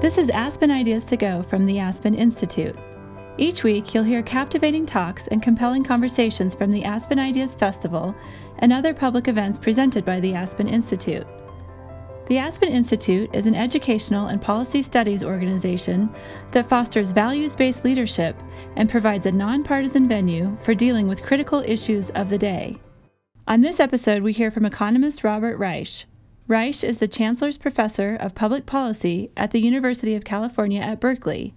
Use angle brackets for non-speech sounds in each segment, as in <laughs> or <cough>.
This is Aspen Ideas to Go from the Aspen Institute. Each week, you'll hear captivating talks and compelling conversations from the Aspen Ideas Festival and other public events presented by the Aspen Institute. The Aspen Institute is an educational and policy studies organization that fosters values based leadership and provides a nonpartisan venue for dealing with critical issues of the day. On this episode, we hear from economist Robert Reich. Reich is the Chancellor's Professor of Public Policy at the University of California at Berkeley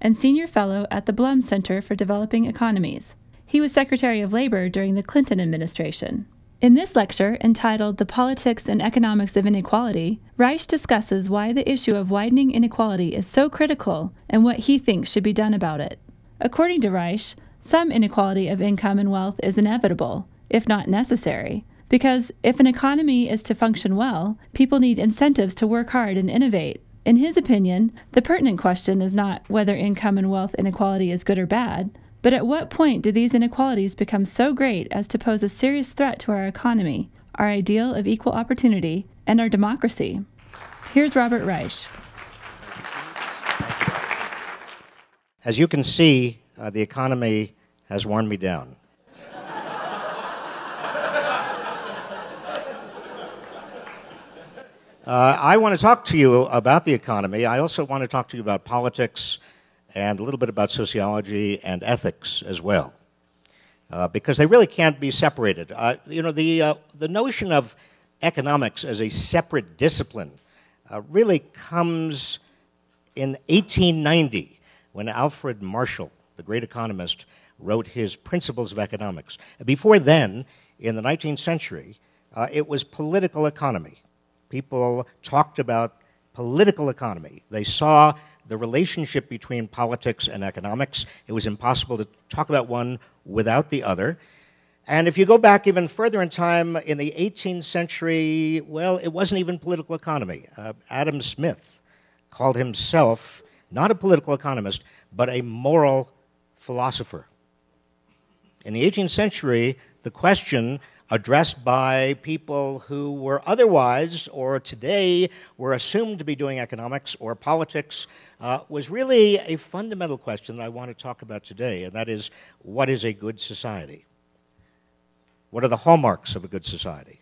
and Senior Fellow at the Blum Center for Developing Economies. He was Secretary of Labor during the Clinton administration. In this lecture, entitled The Politics and Economics of Inequality, Reich discusses why the issue of widening inequality is so critical and what he thinks should be done about it. According to Reich, some inequality of income and wealth is inevitable, if not necessary, because if an economy is to function well, people need incentives to work hard and innovate. In his opinion, the pertinent question is not whether income and wealth inequality is good or bad, but at what point do these inequalities become so great as to pose a serious threat to our economy, our ideal of equal opportunity, and our democracy? Here's Robert Reich. As you can see, uh, the economy has worn me down. Uh, I want to talk to you about the economy. I also want to talk to you about politics and a little bit about sociology and ethics as well, uh, because they really can't be separated. Uh, you know, the, uh, the notion of economics as a separate discipline uh, really comes in 1890 when Alfred Marshall, the great economist, wrote his Principles of Economics. Before then, in the 19th century, uh, it was political economy. People talked about political economy. They saw the relationship between politics and economics. It was impossible to talk about one without the other. And if you go back even further in time, in the 18th century, well, it wasn't even political economy. Uh, Adam Smith called himself not a political economist, but a moral philosopher. In the 18th century, the question addressed by people who were otherwise or today were assumed to be doing economics or politics uh, was really a fundamental question that I want to talk about today, and that is what is a good society? What are the hallmarks of a good society?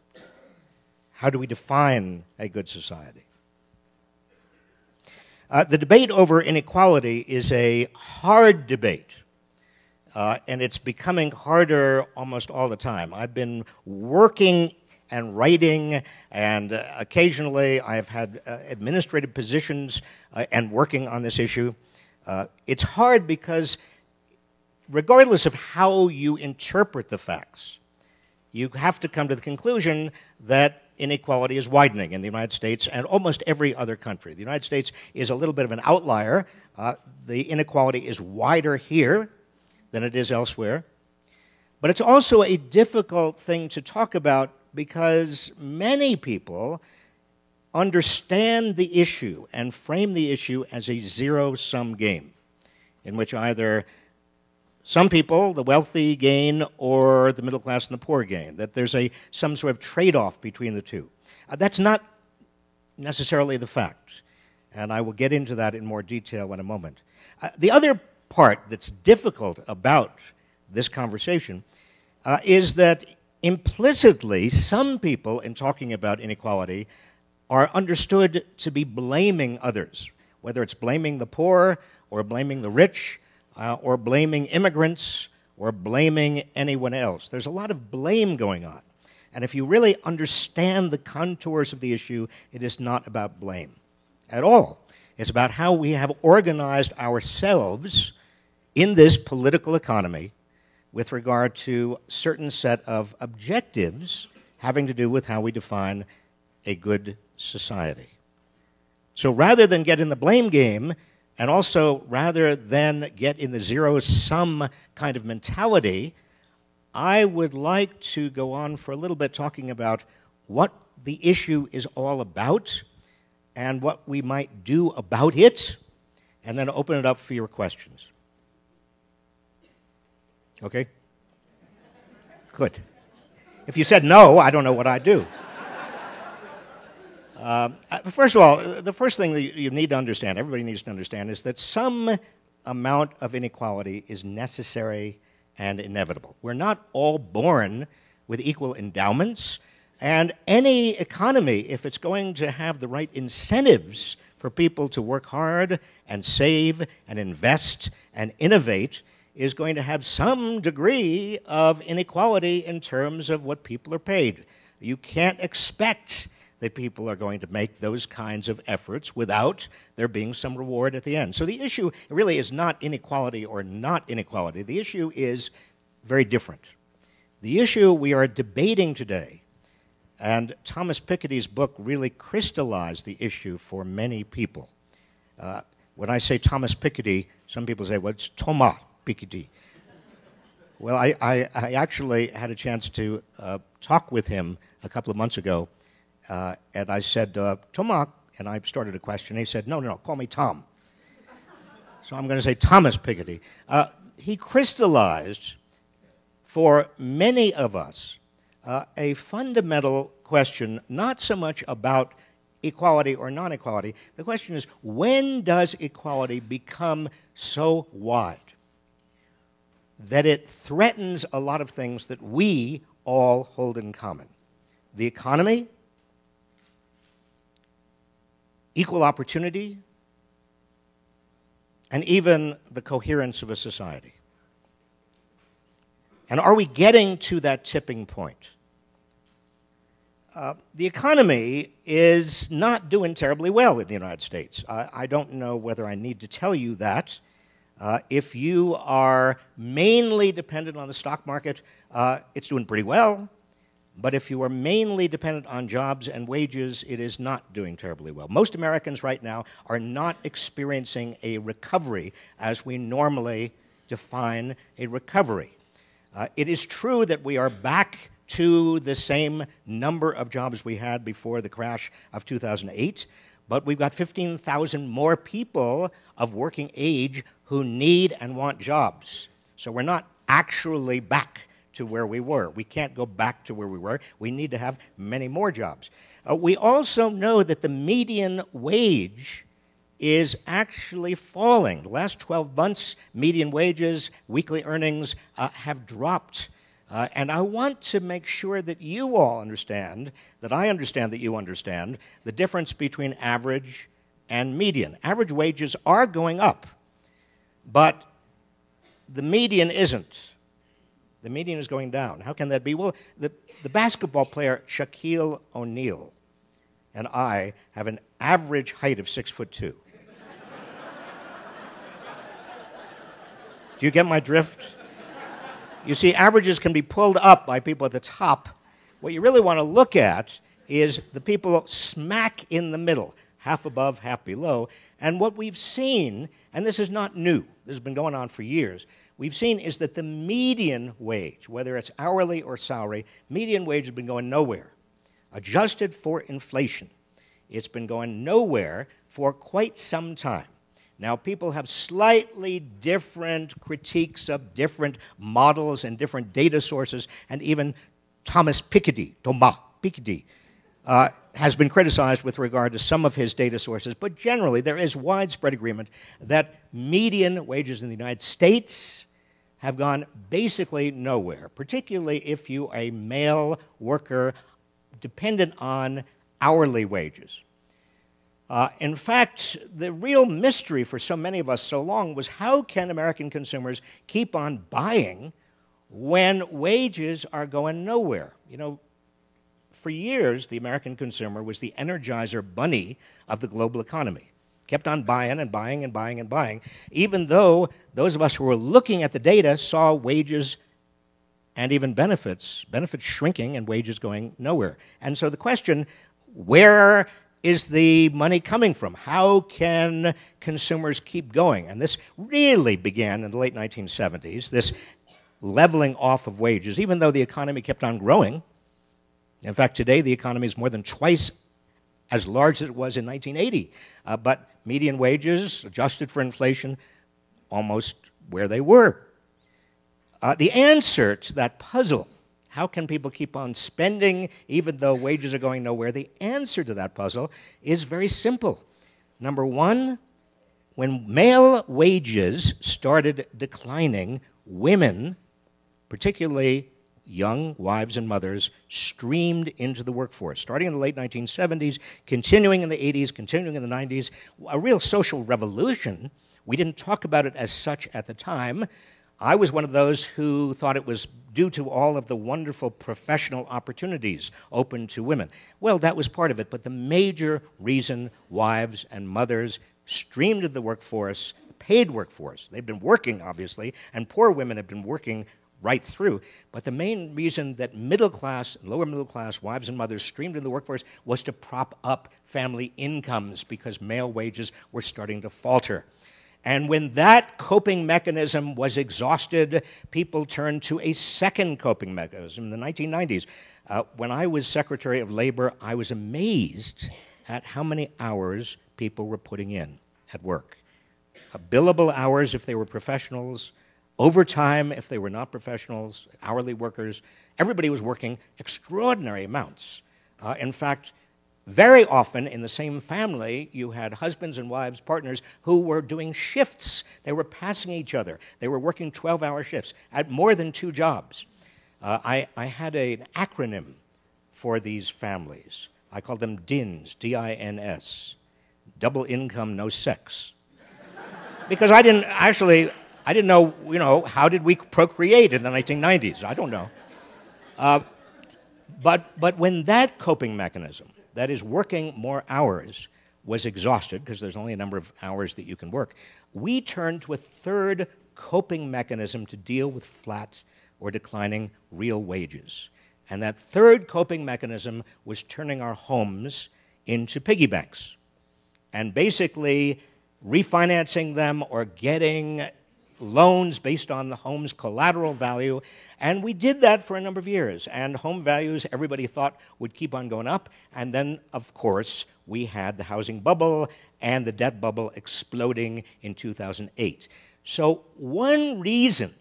How do we define a good society? Uh, the debate over inequality is a hard debate uh, and it's becoming harder almost all the time. I've been working and writing, and uh, occasionally I've had uh, administrative positions uh, and working on this issue. Uh, it's hard because, regardless of how you interpret the facts, you have to come to the conclusion that inequality is widening in the United States and almost every other country. The United States is a little bit of an outlier. Uh, the inequality is wider here than it is elsewhere. But it's also a difficult thing to talk about because many people understand the issue and frame the issue as a zero sum game, in which either some people, the wealthy, gain, or the middle class and the poor gain, that there's a, some sort of trade off between the two. Uh, that's not necessarily the fact, and I will get into that in more detail in a moment. Uh, the other part that's difficult about this conversation uh, is that implicitly, some people, in talking about inequality, are understood to be blaming others, whether it's blaming the poor or blaming the rich uh, or blaming immigrants or blaming anyone else. There's a lot of blame going on. And if you really understand the contours of the issue, it is not about blame at all. It's about how we have organized ourselves in this political economy with regard to certain set of objectives having to do with how we define a good society. So rather than get in the blame game, and also rather than get in the zero sum kind of mentality, I would like to go on for a little bit talking about what the issue is all about and what we might do about it, and then open it up for your questions. Okay? Good. If you said no, I don't know what I'd do. <laughs> Uh, first of all, the first thing that you need to understand, everybody needs to understand, is that some amount of inequality is necessary and inevitable. We're not all born with equal endowments, and any economy, if it's going to have the right incentives for people to work hard and save and invest and innovate, is going to have some degree of inequality in terms of what people are paid. You can't expect that people are going to make those kinds of efforts without there being some reward at the end. So the issue really is not inequality or not inequality. The issue is very different. The issue we are debating today, and Thomas Piketty's book really crystallized the issue for many people. Uh, when I say Thomas Piketty, some people say, well, it's Thomas Piketty. Well, I, I, I, actually had a chance to uh, talk with him a couple of months ago, uh, and I said, uh, Thomas, and I started a question. He said, no, no, no, call me Tom. so I'm going to say Thomas Piketty. Uh, he crystallized for many of us uh, a fundamental question, not so much about equality or non equality. The question is when does equality become so wide that it threatens a lot of things that we all hold in common? The economy, equal opportunity, and even the coherence of a society. And are we getting to that tipping point? Uh, the economy is not doing terribly well in the United States. Uh, I don't know whether I need to tell you that. Uh, if you are mainly dependent on the stock market, uh, it's doing pretty well. But if you are mainly dependent on jobs and wages, it is not doing terribly well. Most Americans right now are not experiencing a recovery as we normally define a recovery. Uh, it is true that we are back to the same number of jobs we had before the crash of 2008, but we've got 15,000 more people of working age who need and want jobs. So we're not actually back to where we were. We can't go back to where we were. We need to have many more jobs. Uh, we also know that the median wage is actually falling. The last 12 months, median wages, weekly earnings uh, have dropped. Uh, and I want to make sure that you all understand, that I understand that you understand, the difference between average and median. Average wages are going up, but the median isn't. The median is going down. How can that be? Well, the, the basketball player Shaquille O'Neal and I have an average height of six foot two. <laughs> Do you get my drift? You see, averages can be pulled up by people at the top. What you really want to look at is the people smack in the middle, half above, half below. And what we've seen, and this is not new, this has been going on for years, we've seen is that the median wage, whether it's hourly or salary, median wage has been going nowhere. Adjusted for inflation, it's been going nowhere for quite some time. Now, people have slightly different critiques of different models and different data sources, and even Thomas Piketty, Thomas Piketty, uh, has been criticized with regard to some of his data sources, but generally there is widespread agreement that median wages in the United States have gone basically nowhere, particularly if you are a male worker dependent on hourly wages. Uh, in fact, the real mystery for so many of us so long was how can American consumers keep on buying when wages are going nowhere? You know, for years, the American consumer was the energizer bunny of the global economy. Kept on buying and buying and buying and buying, even though those of us who were looking at the data saw wages and even benefits, benefits shrinking and wages going nowhere. And so the question, where is the money coming from? How can consumers keep going? And this really began in the late 1970s, this leveling off of wages, even though the economy kept on growing. In fact, today the economy is more than twice as large as it was in 1980. Uh, but median wages, adjusted for inflation, almost where they were. Uh, the answer to that puzzle How can people keep on spending even though wages are going nowhere? The answer to that puzzle is very simple. Number one, when male wages started declining, women, particularly young wives and mothers, streamed into the workforce, starting in the late 1970s, continuing in the 80s, continuing in the 90s. A real social revolution. We didn't talk about it as such at the time. I was one of those who thought it was due to all of the wonderful professional opportunities open to women. Well, that was part of it, but the major reason wives and mothers streamed into the workforce, paid workforce. They've been working, obviously, and poor women have been working right through. But the main reason that middle class, lower middle class wives and mothers streamed into the workforce was to prop up family incomes because male wages were starting to falter. And when that coping mechanism was exhausted, people turned to a second coping mechanism in the 1990s. Uh, when I was Secretary of Labor, I was amazed at how many hours people were putting in at work. Uh, billable hours if they were professionals, overtime if they were not professionals, hourly workers. Everybody was working extraordinary amounts. Uh, in fact, very often in the same family, you had husbands and wives, partners, who were doing shifts. They were passing each other. They were working 12 hour shifts at more than two jobs. Uh, I, I had a, an acronym for these families. I called them DINS, D I N S double income, no sex. because I didn't actually, I didn't know, you know, how did we procreate in the 1990s? I don't know. Uh, but, but when that coping mechanism, that is working more hours, was exhausted, because there's only a number of hours that you can work, we turned to a third coping mechanism to deal with flat or declining real wages. And that third coping mechanism was turning our homes into piggy banks and basically refinancing them or getting loans based on the home's collateral value. And we did that for a number of years. And home values, everybody thought, would keep on going up. And then, of course, we had the housing bubble and the debt bubble exploding in 2008. So, one reason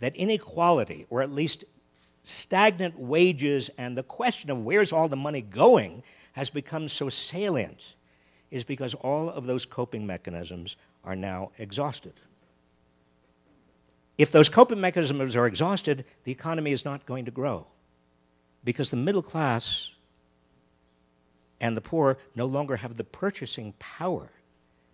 that inequality, or at least stagnant wages, and the question of where's all the money going, has become so salient is because all of those coping mechanisms are now exhausted. If those coping mechanisms are exhausted, the economy is not going to grow because the middle class and the poor no longer have the purchasing power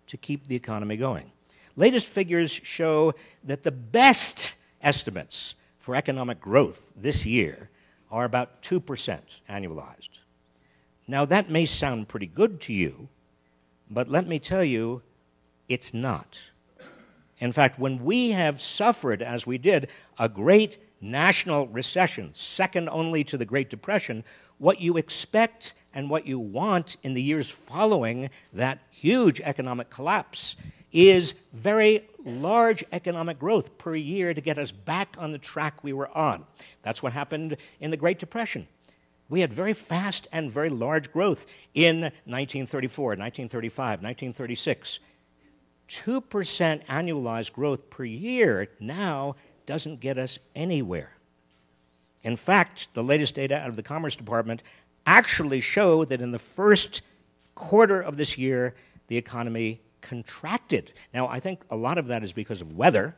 to keep the economy going. Latest figures show that the best estimates for economic growth this year are about 2% annualized. Now, that may sound pretty good to you but let me tell you, it's not. In fact, when we have suffered, as we did, a great national recession, second only to the Great Depression, what you expect and what you want in the years following that huge economic collapse is very large economic growth per year to get us back on the track we were on. That's what happened in the Great Depression. We had very fast and very large growth in 1934, 1935, 1936. 2% annualized growth per year now doesn't get us anywhere. In fact, the latest data out of the Commerce Department actually show that in the first quarter of this year, the economy contracted. Now, I think a lot of that is because of weather,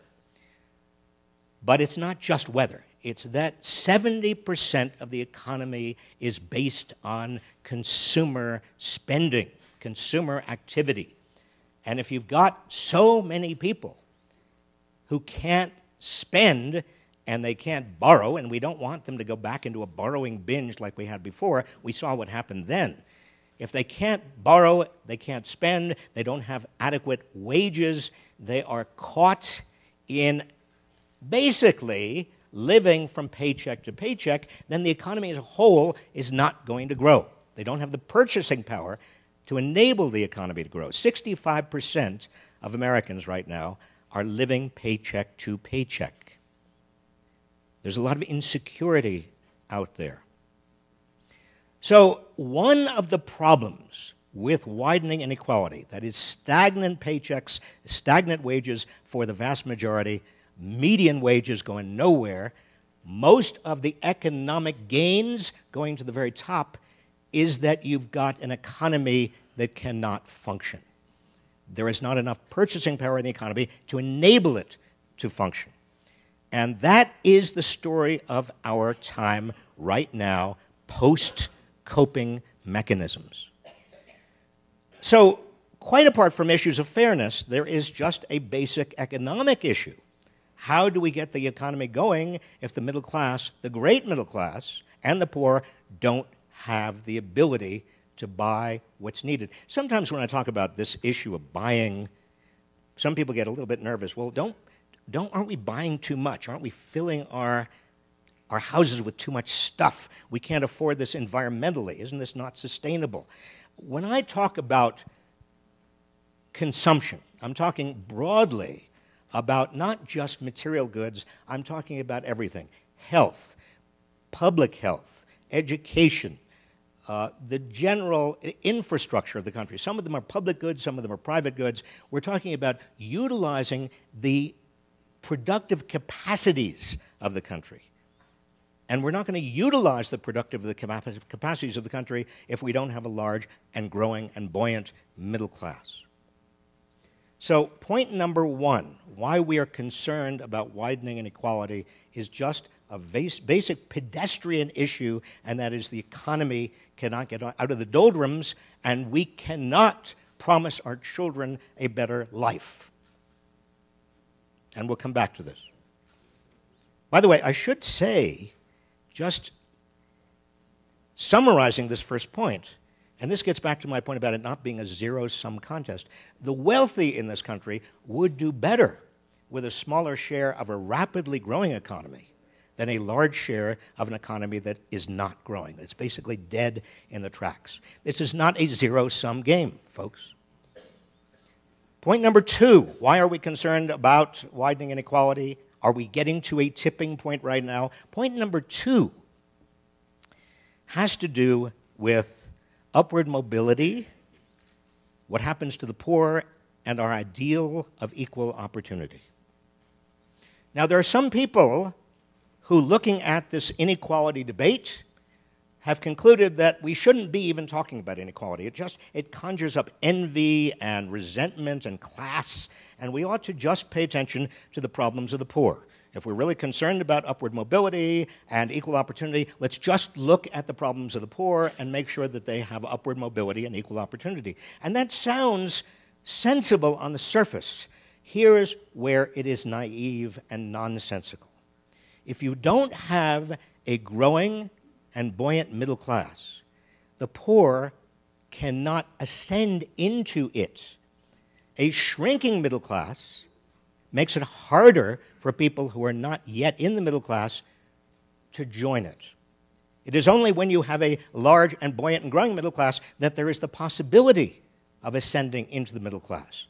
but it's not just weather it's that 70% of the economy is based on consumer spending, consumer activity. And if you've got so many people who can't spend and they can't borrow, and we don't want them to go back into a borrowing binge like we had before, we saw what happened then. If they can't borrow, they can't spend, they don't have adequate wages, they are caught in basically living from paycheck to paycheck, then the economy as a whole is not going to grow. They don't have the purchasing power to enable the economy to grow. 65% of Americans right now are living paycheck to paycheck. There's a lot of insecurity out there. So, one of the problems with widening inequality, that is, stagnant paychecks, stagnant wages for the vast majority, median wages going nowhere, most of the economic gains going to the very top is that you've got an economy that cannot function. There is not enough purchasing power in the economy to enable it to function. And that is the story of our time right now, post coping mechanisms. So, quite apart from issues of fairness, there is just a basic economic issue. How do we get the economy going if the middle class, the great middle class, and the poor don't have the ability to buy what's needed? Sometimes when I talk about this issue of buying, some people get a little bit nervous. Well, don't, don't, aren't we buying too much? Aren't we filling our, our houses with too much stuff? We can't afford this environmentally. Isn't this not sustainable? When I talk about consumption, I'm talking broadly about not just material goods, I'm talking about everything health, public health, education, uh, the general infrastructure of the country. Some of them are public goods, some of them are private goods. We're talking about utilizing the productive capacities of the country. And we're not going to utilize the productive capacities of the country if we don't have a large and growing and buoyant middle class. So, point number one why we are concerned about widening inequality is just a basic pedestrian issue, and that is the economy cannot get out of the doldrums, and we cannot promise our children a better life. And we'll come back to this. By the way, I should say, just summarizing this first point, and this gets back to my point about it not being a zero sum contest. The wealthy in this country would do better with a smaller share of a rapidly growing economy than a large share of an economy that is not growing. It's basically dead in the tracks. This is not a zero sum game, folks. Point number two why are we concerned about widening inequality? Are we getting to a tipping point right now? Point number two has to do with upward mobility, what happens to the poor, and our ideal of equal opportunity. Now, there are some people who, looking at this inequality debate, have concluded that we shouldn't be even talking about inequality. It just it conjures up envy and resentment and class, and we ought to just pay attention to the problems of the poor. If we're really concerned about upward mobility and equal opportunity, let's just look at the problems of the poor and make sure that they have upward mobility and equal opportunity. And that sounds sensible on the surface. Here's where it is naive and nonsensical. If you don't have a growing and buoyant middle class, the poor cannot ascend into it. A shrinking middle class makes it harder for people who are not yet in the middle class to join it. It is only when you have a large and buoyant and growing middle class that there is the possibility of ascending into the middle class.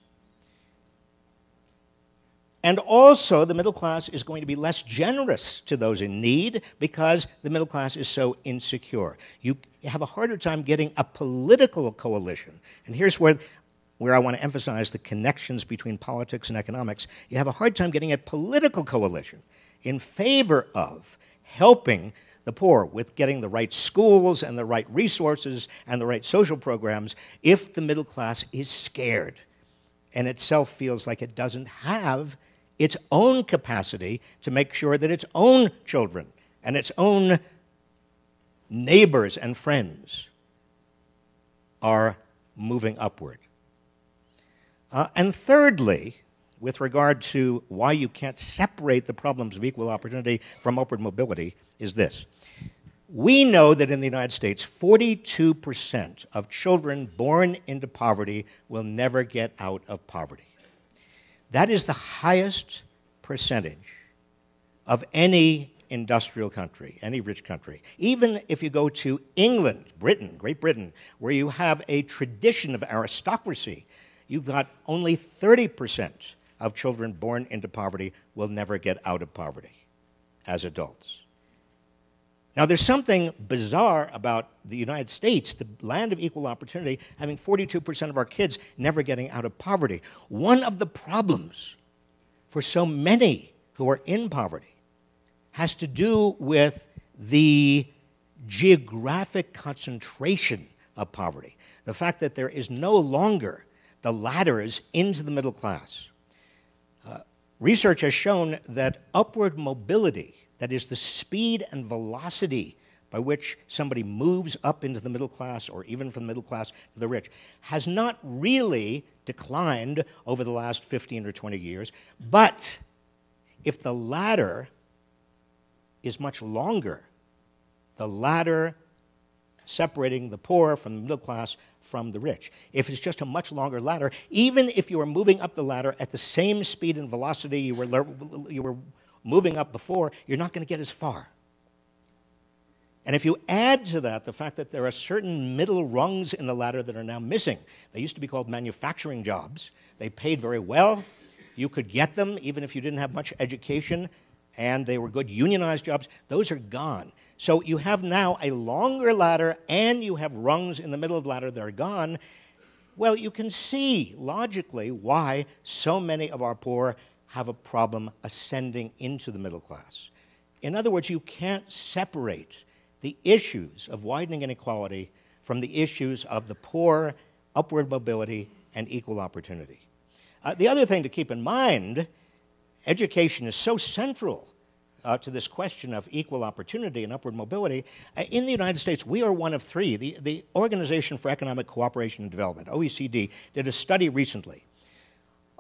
And also, the middle class is going to be less generous to those in need because the middle class is so insecure. You have a harder time getting a political coalition. And here's where where I want to emphasize the connections between politics and economics, you have a hard time getting a political coalition in favor of helping the poor with getting the right schools and the right resources and the right social programs if the middle class is scared and itself feels like it doesn't have its own capacity to make sure that its own children and its own neighbors and friends are moving upward. Uh, and thirdly, with regard to why you can't separate the problems of equal opportunity from upward mobility, is this. We know that in the United States, 42% of children born into poverty will never get out of poverty. That is the highest percentage of any industrial country, any rich country. Even if you go to England, Britain, Great Britain, where you have a tradition of aristocracy you've got only 30% of children born into poverty will never get out of poverty as adults. Now, there's something bizarre about the United States, the land of equal opportunity, having 42% of our kids never getting out of poverty. One of the problems for so many who are in poverty has to do with the geographic concentration of poverty. The fact that there is no longer the ladders into the middle class. Uh, research has shown that upward mobility, that is, the speed and velocity by which somebody moves up into the middle class or even from the middle class to the rich, has not really declined over the last 15 or 20 years. But if the ladder is much longer, the ladder separating the poor from the middle class from the rich. If it's just a much longer ladder, even if you are moving up the ladder at the same speed and velocity you were, you were moving up before, you're not going to get as far. And if you add to that the fact that there are certain middle rungs in the ladder that are now missing, they used to be called manufacturing jobs. They paid very well. You could get them even if you didn't have much education, and they were good unionized jobs. Those are gone. So you have now a longer ladder, and you have rungs in the middle of the ladder that are gone. Well, you can see logically why so many of our poor have a problem ascending into the middle class. In other words, you can't separate the issues of widening inequality from the issues of the poor, upward mobility, and equal opportunity. Uh, the other thing to keep in mind education is so central uh, to this question of equal opportunity and upward mobility. Uh, in the United States, we are one of three. The, the Organization for Economic Cooperation and Development, OECD, did a study recently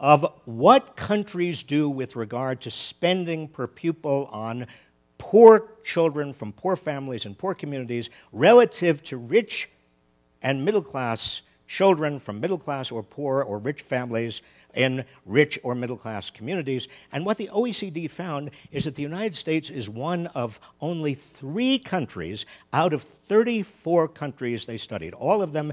of what countries do with regard to spending per pupil on poor children from poor families and poor communities relative to rich and middle class children from middle class or poor or rich families in rich or middle class communities. And what the OECD found is that the United States is one of only three countries out of 34 countries they studied, all of them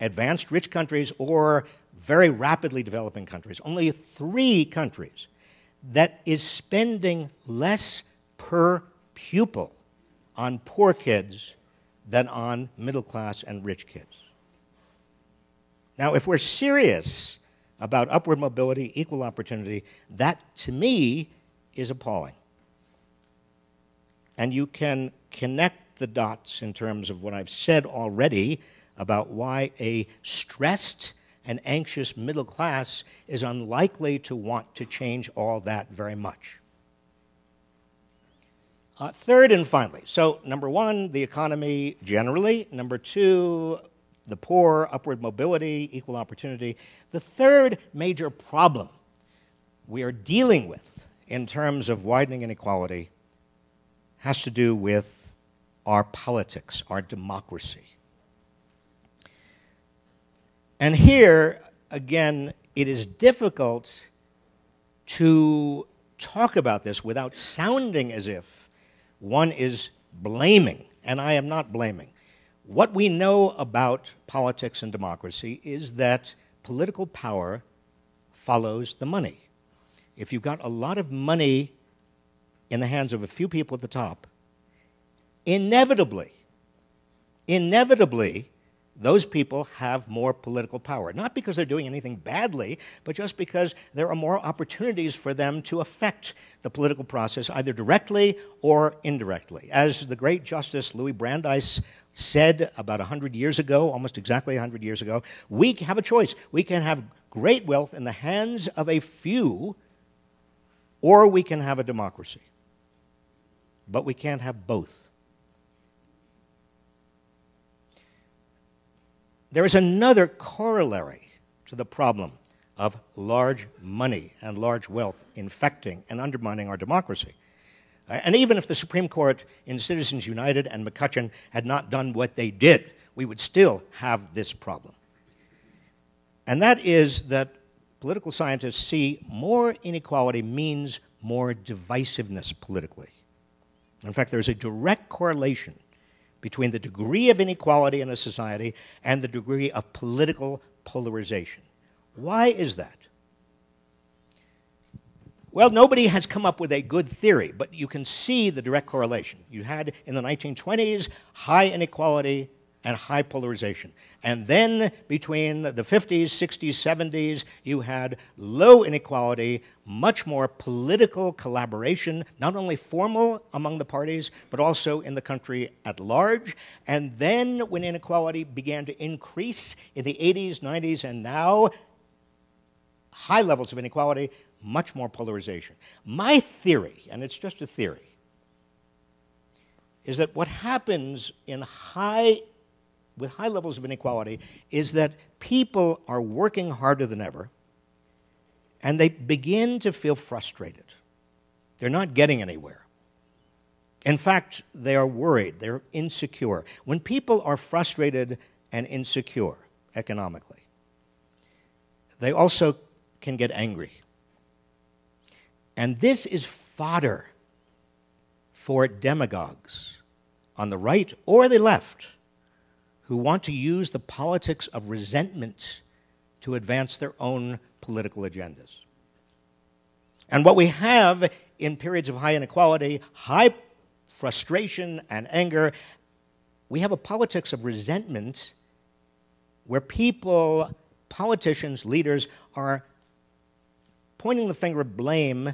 advanced rich countries or very rapidly developing countries. Only three countries that is spending less per pupil on poor kids than on middle class and rich kids. Now, if we're serious about upward mobility, equal opportunity, that to me is appalling. And you can connect the dots in terms of what I've said already about why a stressed and anxious middle class is unlikely to want to change all that very much. Uh, third and finally, so number one, the economy generally. Number two, the poor, upward mobility, equal opportunity. The third major problem we are dealing with in terms of widening inequality has to do with our politics, our democracy. And here, again, it is difficult to talk about this without sounding as if one is blaming, and I am not blaming. What we know about politics and democracy is that political power follows the money. If you've got a lot of money in the hands of a few people at the top, inevitably, inevitably, those people have more political power. Not because they're doing anything badly, but just because there are more opportunities for them to affect the political process, either directly or indirectly. As the great Justice Louis Brandeis said about 100 years ago, almost exactly 100 years ago, we have a choice. We can have great wealth in the hands of a few, or we can have a democracy. But we can't have both. There is another corollary to the problem of large money and large wealth infecting and undermining our democracy. Uh, and even if the Supreme Court in Citizens United and McCutcheon had not done what they did, we would still have this problem. And that is that political scientists see more inequality means more divisiveness politically. In fact, there's a direct correlation between the degree of inequality in a society and the degree of political polarization. Why is that? Well, nobody has come up with a good theory, but you can see the direct correlation. You had in the 1920s high inequality, and high polarization. And then between the 50s, 60s, 70s, you had low inequality, much more political collaboration, not only formal among the parties, but also in the country at large. And then when inequality began to increase in the 80s, 90s, and now high levels of inequality, much more polarization. My theory, and it's just a theory, is that what happens in high with high levels of inequality is that people are working harder than ever and they begin to feel frustrated. They're not getting anywhere. In fact, they are worried, they're insecure. When people are frustrated and insecure economically, they also can get angry. And this is fodder for demagogues on the right or the left who want to use the politics of resentment to advance their own political agendas. And what we have in periods of high inequality, high frustration and anger, we have a politics of resentment where people, politicians, leaders are pointing the finger of blame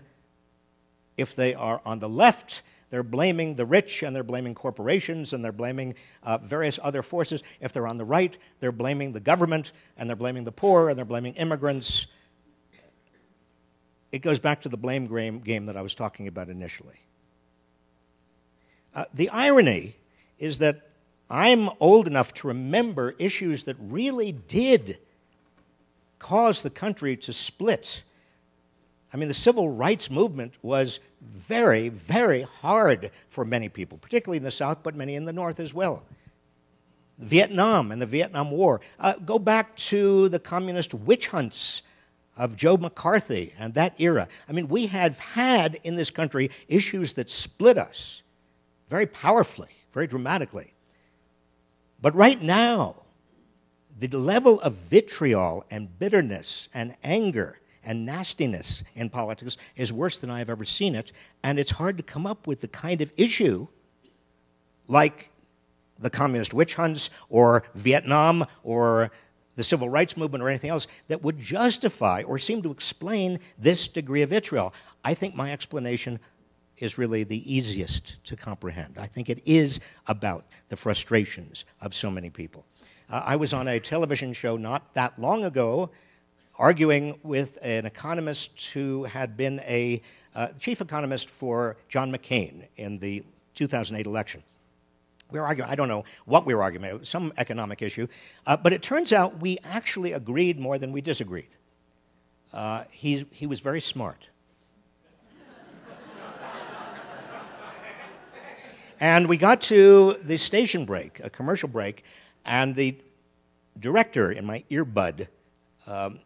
if they are on the left they're blaming the rich and they're blaming corporations and they're blaming uh, various other forces. If they're on the right, they're blaming the government and they're blaming the poor and they're blaming immigrants. It goes back to the blame game that I was talking about initially. Uh, the irony is that I'm old enough to remember issues that really did cause the country to split I mean, the civil rights movement was very, very hard for many people, particularly in the South, but many in the North as well. Vietnam and the Vietnam War. Uh, go back to the communist witch hunts of Joe McCarthy and that era. I mean, we have had in this country issues that split us very powerfully, very dramatically. But right now, the level of vitriol and bitterness and anger and nastiness in politics is worse than I've ever seen it. And it's hard to come up with the kind of issue like the communist witch hunts or Vietnam or the civil rights movement or anything else that would justify or seem to explain this degree of vitriol. I think my explanation is really the easiest to comprehend. I think it is about the frustrations of so many people. Uh, I was on a television show not that long ago arguing with an economist who had been a uh, chief economist for John McCain in the 2008 election. We were arguing, I don't know what we were arguing about, some economic issue, uh, but it turns out we actually agreed more than we disagreed. Uh, he, he was very smart. and we got to the station break, a commercial break, and the director in my earbud um,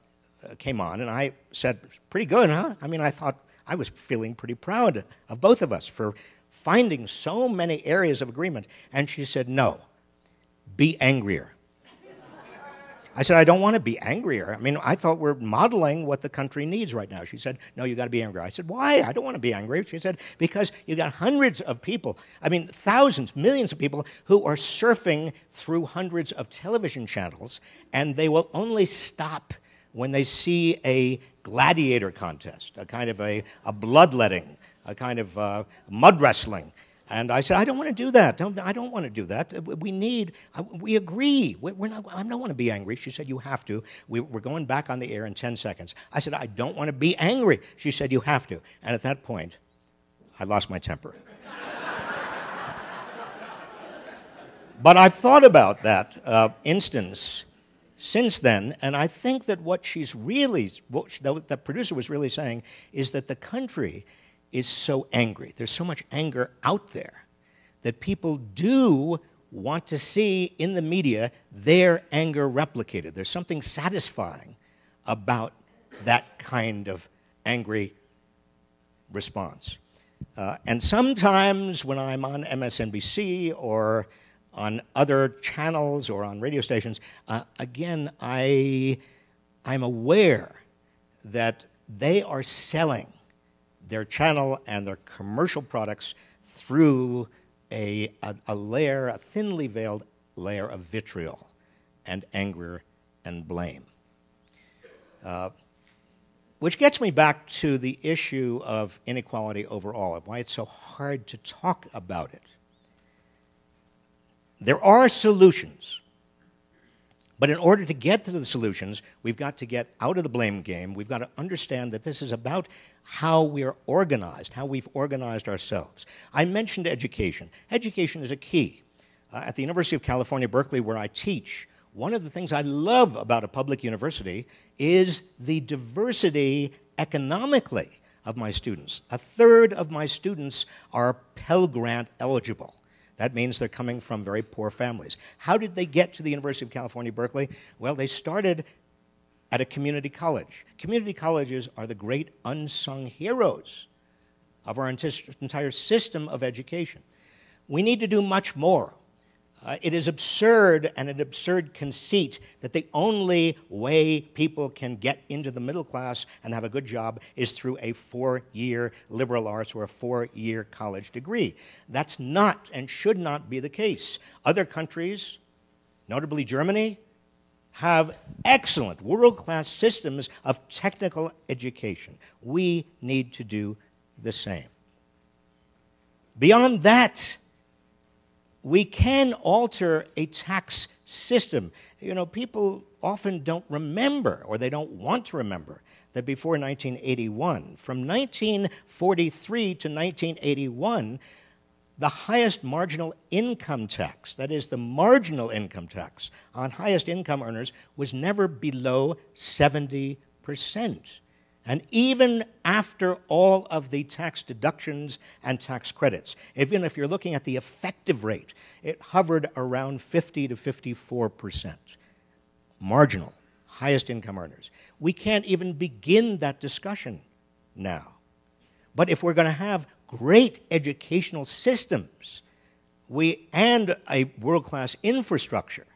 came on, and I said, Pretty good, huh? I mean, I thought I was feeling pretty proud of both of us for finding so many areas of agreement. And she said, No, be angrier. I said, I don't want to be angrier. I mean, I thought we're modeling what the country needs right now. She said, No, you got to be angry. I said, Why? I don't want to be angry. She said, Because you got hundreds of people, I mean, thousands, millions of people who are surfing through hundreds of television channels, and they will only stop when they see a gladiator contest, a kind of a, a bloodletting, a kind of uh, mud wrestling. And I said, I don't want to do that. Don't, I don't want to do that. We need, uh, we agree. We're not, I don't want to be angry. She said, You have to. We, we're going back on the air in 10 seconds. I said, I don't want to be angry. She said, You have to. And at that point, I lost my temper. <laughs> but I've thought about that uh, instance since then, and I think that what she's really, what the producer was really saying, is that the country is so angry. There's so much anger out there that people do want to see in the media their anger replicated. There's something satisfying about that kind of angry response. Uh, and sometimes when I'm on MSNBC or on other channels or on radio stations, uh, again, I, I'm aware that they are selling their channel and their commercial products through a, a, a layer, a thinly veiled layer of vitriol and anger and blame. Uh, which gets me back to the issue of inequality overall and why it's so hard to talk about it. There are solutions. But in order to get to the solutions, we've got to get out of the blame game. We've got to understand that this is about how we are organized, how we've organized ourselves. I mentioned education. Education is a key. Uh, at the University of California, Berkeley, where I teach, one of the things I love about a public university is the diversity economically of my students. A third of my students are Pell Grant eligible. That means they're coming from very poor families. How did they get to the University of California, Berkeley? Well, they started at a community college. Community colleges are the great unsung heroes of our entire system of education. We need to do much more. Uh, it is absurd and an absurd conceit that the only way people can get into the middle class and have a good job is through a four year liberal arts or a four year college degree. That's not and should not be the case. Other countries, notably Germany, have excellent world class systems of technical education. We need to do the same. Beyond that, we can alter a tax system. You know, people often don't remember or they don't want to remember that before 1981, from 1943 to 1981, the highest marginal income tax, that is, the marginal income tax on highest income earners, was never below 70 percent. And even after all of the tax deductions and tax credits, even if you're looking at the effective rate, it hovered around 50 to 54 percent. Marginal, highest income earners. We can't even begin that discussion now. But if we're going to have great educational systems we, and a world class infrastructure,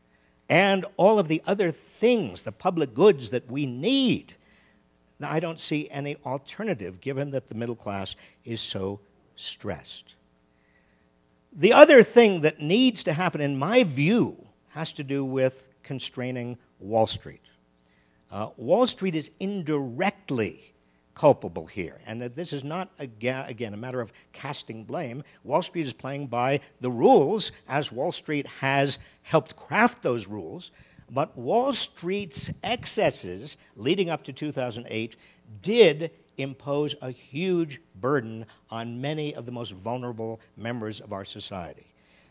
and all of the other things, the public goods that we need, now, I don't see any alternative given that the middle class is so stressed. The other thing that needs to happen, in my view, has to do with constraining Wall Street. Uh, Wall Street is indirectly culpable here. And this is not, again, a matter of casting blame. Wall Street is playing by the rules as Wall Street has helped craft those rules. But Wall Street's excesses leading up to 2008 did impose a huge burden on many of the most vulnerable members of our society.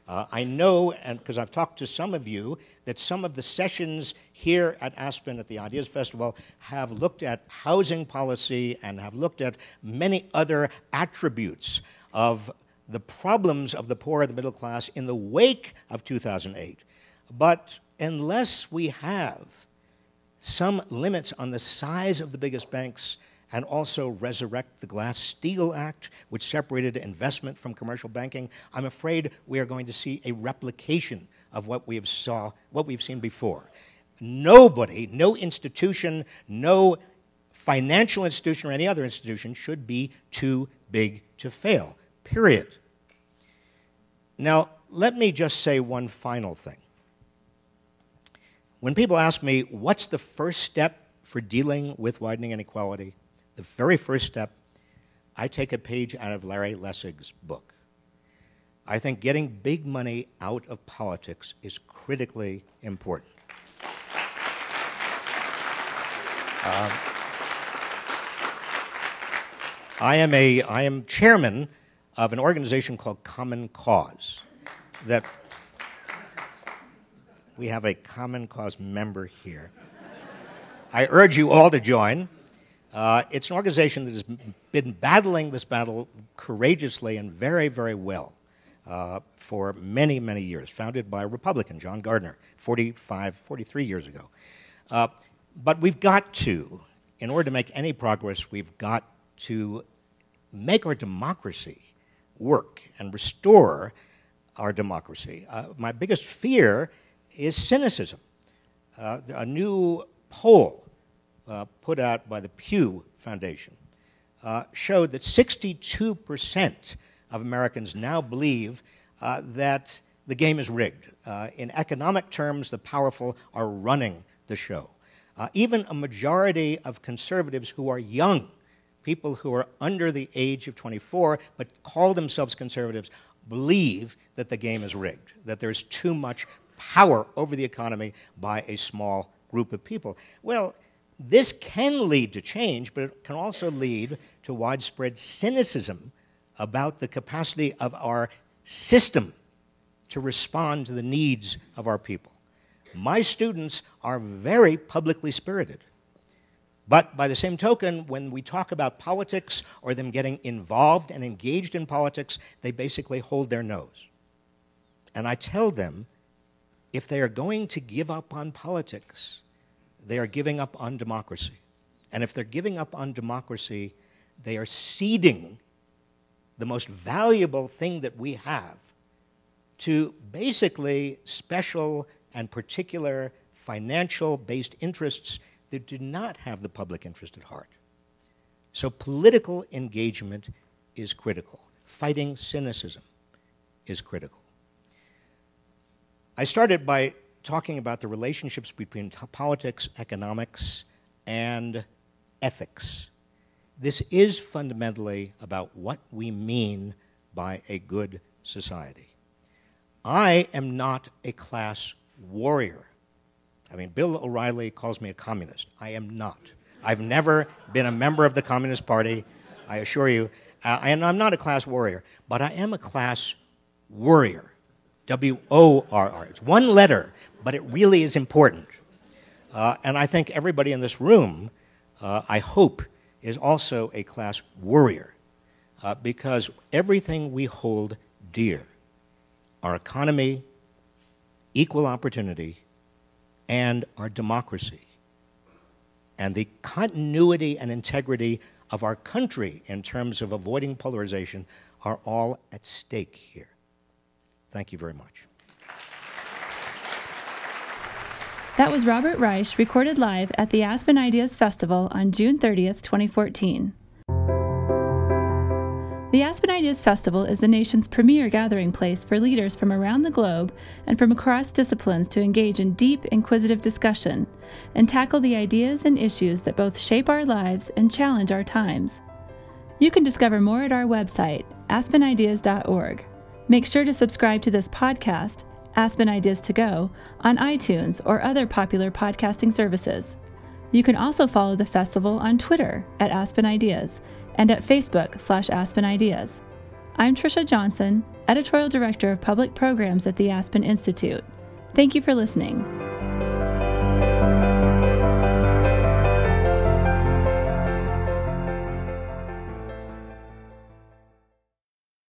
Uh, I know, and because I've talked to some of you, that some of the sessions here at Aspen at the Ideas Festival have looked at housing policy and have looked at many other attributes of the problems of the poor and the middle class in the wake of 2008. But unless we have some limits on the size of the biggest banks and also resurrect the Glass Steagall Act, which separated investment from commercial banking, I'm afraid we are going to see a replication of what we have saw, what we've seen before. Nobody, no institution, no financial institution or any other institution should be too big to fail. Period. Now, let me just say one final thing. When people ask me, what's the first step for dealing with widening inequality? The very first step, I take a page out of Larry Lessig's book. I think getting big money out of politics is critically important. Uh, I am a I am chairman of an organization called Common Cause that we have a Common Cause member here. I urge you all to join. Uh, it's an organization that has been battling this battle courageously and very, very well uh, for many, many years, founded by a Republican, John Gardner, 45, 43 years ago. Uh, but we've got to, in order to make any progress, we've got to make our democracy work and restore our democracy. Uh, my biggest fear is cynicism. Uh, a new poll uh, put out by the Pew Foundation uh, showed that 62% of Americans now believe uh, that the game is rigged. Uh, in economic terms, the powerful are running the show. Even a majority of conservatives who are young, people who are under the age of 24 but call themselves conservatives, believe that the game is rigged, that there's too much power over the economy by a small group of people. Well, this can lead to change, but it can also lead to widespread cynicism about the capacity of our system to respond to the needs of our people. My students are very publicly spirited. But by the same token, when we talk about politics or them getting involved and engaged in politics, they basically hold their nose. And I tell them if they are going to give up on politics, they are giving up on democracy. And if they're giving up on democracy, they are ceding the most valuable thing that we have to basically special and particular financial based interests that do not have the public interest at heart. So political engagement is critical. Fighting cynicism is critical. I started by talking about the relationships between politics, economics, and ethics. This is fundamentally about what we mean by a good society. I am not a class warrior. I mean, Bill O'Reilly calls me a communist. I am not. I've never been a member of the Communist Party, I assure you. Uh, and I'm not a class warrior, but I am a class worrier. W O R R. It's one letter, but it really is important. Uh, and I think everybody in this room, uh, I hope, is also a class worrier uh, because everything we hold dear our economy, equal opportunity, and our democracy, and the continuity and integrity of our country in terms of avoiding polarization are all at stake here. Thank you very much. That was Robert Reich, recorded live at the Aspen Ideas Festival on June 30th, 2014. The Aspen Ideas Festival is the nation's premier gathering place for leaders from around the globe and from across disciplines to engage in deep, inquisitive discussion and tackle the ideas and issues that both shape our lives and challenge our times. You can discover more at our website, aspenideas.org. Make sure to subscribe to this podcast, Aspen Ideas to Go, on iTunes or other popular podcasting services. You can also follow the festival on Twitter at Aspen Ideas and at Facebook slash Aspen Ideas. I'm Trisha Johnson, Editorial Director of Public Programs at the Aspen Institute. Thank you for listening.